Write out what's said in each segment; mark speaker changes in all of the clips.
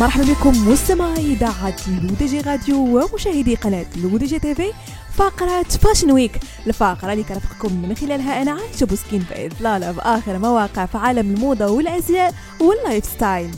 Speaker 1: مرحبا بكم مستمعي إذاعة L'ODJ Radio ومشاهدي قناة L'ODJ TV فقرة Fashion Week الفقرة اللي كرفقكم من خلالها أنا عايشة بوسكين في إطلالة بآخر ما وقع في عالم الموضة والأزياء وال lifestyle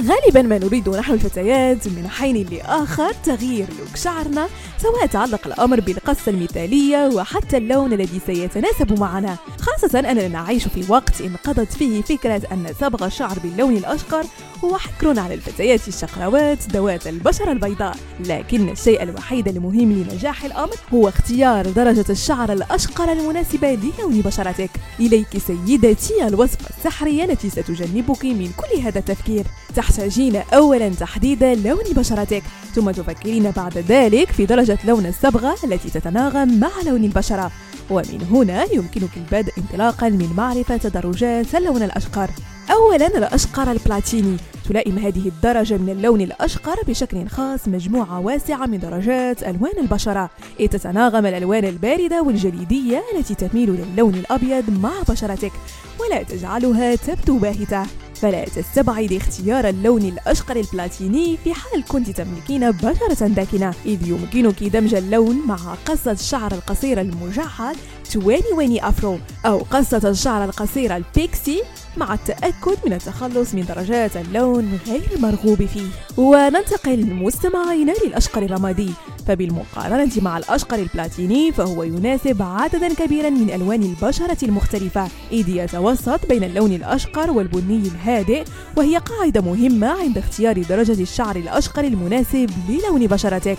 Speaker 1: غالبا ما نريد نحن الفتيات من حين لآخر تغيير look شعرنا سواء تعلق الأمر بالقصة المثالية وحتى اللون الذي سيتناسب معنا. خاصة أننا نعيش في وقت انقضت فيه فكرة أن صبغ الشعر باللون الأشقر هو حكر على الفتيات الشقراوات ذوات البشرة البيضاء. لكن الشيء الوحيد المهم لنجاح الأمر هو اختيار درجة الشعر الأشقر المناسبة للون بشرتك. إليك سيدتي الوصفة السحرية التي ستجنبك من كل هذا التفكير. تحتاجين أولا تحديد لون بشرتك ثم تفكرين بعد ذلك في درجة لون الصبغة التي تتناغم مع لون البشرة. ومن هنا يمكنك البدء انطلاقا من معرفة درجات اللون الأشقر. أولا الأشقر البلاتيني. تلائم هذه الدرجة من اللون الأشقر بشكل خاص مجموعة واسعة من درجات ألوان البشرة. إذ تتناغم الألوان الباردة والجليدية التي تميل للون الأبيض مع بشرتك ولا تجعلها تبدو باهتة. فلا تستبعد اختيار اللون الأشقر البلاتيني في حال كنت تملكين بشرة داكنة. إذ يمكنك دمج اللون مع قصة الشعر القصير المجعد تواني ويني afro أو قصة الشعر القصير ال pixie مع التأكد من التخلص من درجات اللون غير المرغوب فيه. وننتقل مستمعينا للأشقر الرمادي. فبالمقارنة مع الأشقر البلاتيني فهو يناسب عددا كبيرا من ألوان البشرة المختلفة إذ يتوسط بين اللون الأشقر والبني الهادئ وهي قاعدة مهمة عند اختيار درجة الشعر الأشقر المناسب للون بشرتك.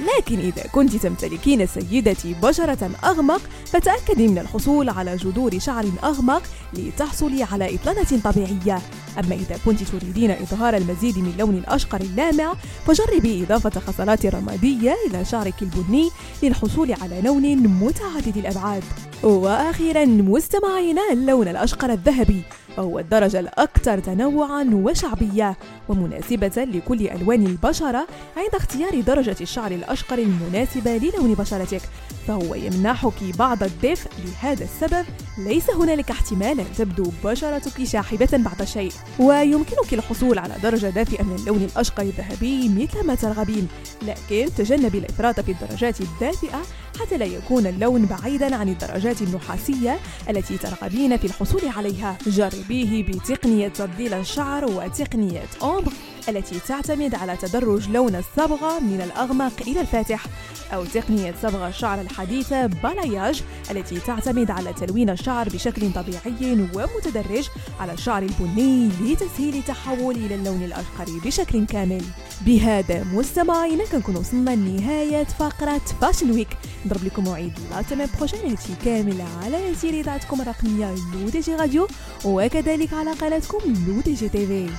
Speaker 1: لكن إذا كنت تمتلكين سيدتي بشرة أغمق فتأكدي من الحصول على جذور شعر أغمق لتحصلي على إطلالة طبيعية. أما إذا كنت تريدين إظهار المزيد من لون الأشقر اللامع فجربي إضافة خصلات رمادية إلى شعرك البني للحصول على لون متعدد الأبعاد. وأخيرا مستمعينا اللون الأشقر الذهبي. وهو الدرجة الأكثر تنوعا وشعبية ومناسبة لكل ألوان البشرة عند اختيار درجة الشعر الأشقر المناسبة للون بشرتك. فهو يمنحك بعض الدفء لهذا السبب. ليس هنالك احتمال أن تبدو بشرتك شاحبة بعد شيء. ويمكنك الحصول على درجة دافئة من اللون الأشقر الذهبي مثل ما ترغبين. لكن تجنبي الإفراط في الدرجات الدافئة حتى لا يكون اللون بعيدا عن الدرجات النحاسية التي ترغبين في الحصول عليها. جربيه بتقنية تبديل الشعر وتقنية ombré التي تعتمد على تدرج لون الصبغة من الأغمق إلى الفاتح أو تقنية صبغة الشعر الحديثة balayage التي تعتمد على تلوين الشعر بشكل طبيعي ومتدرج على الشعر البني لتسهيل التحول إلى اللون الأشقر بشكل كامل. بهذا مستمعينا كنكون وصلنا لنهاية فقرة Fashion Week نضرب لكم موعد la semaine prochaine هادشي كامل على أثير اذاعتكم الرقمية L'ODJ Radio وكذلك على قناتكم لو دي جي تي في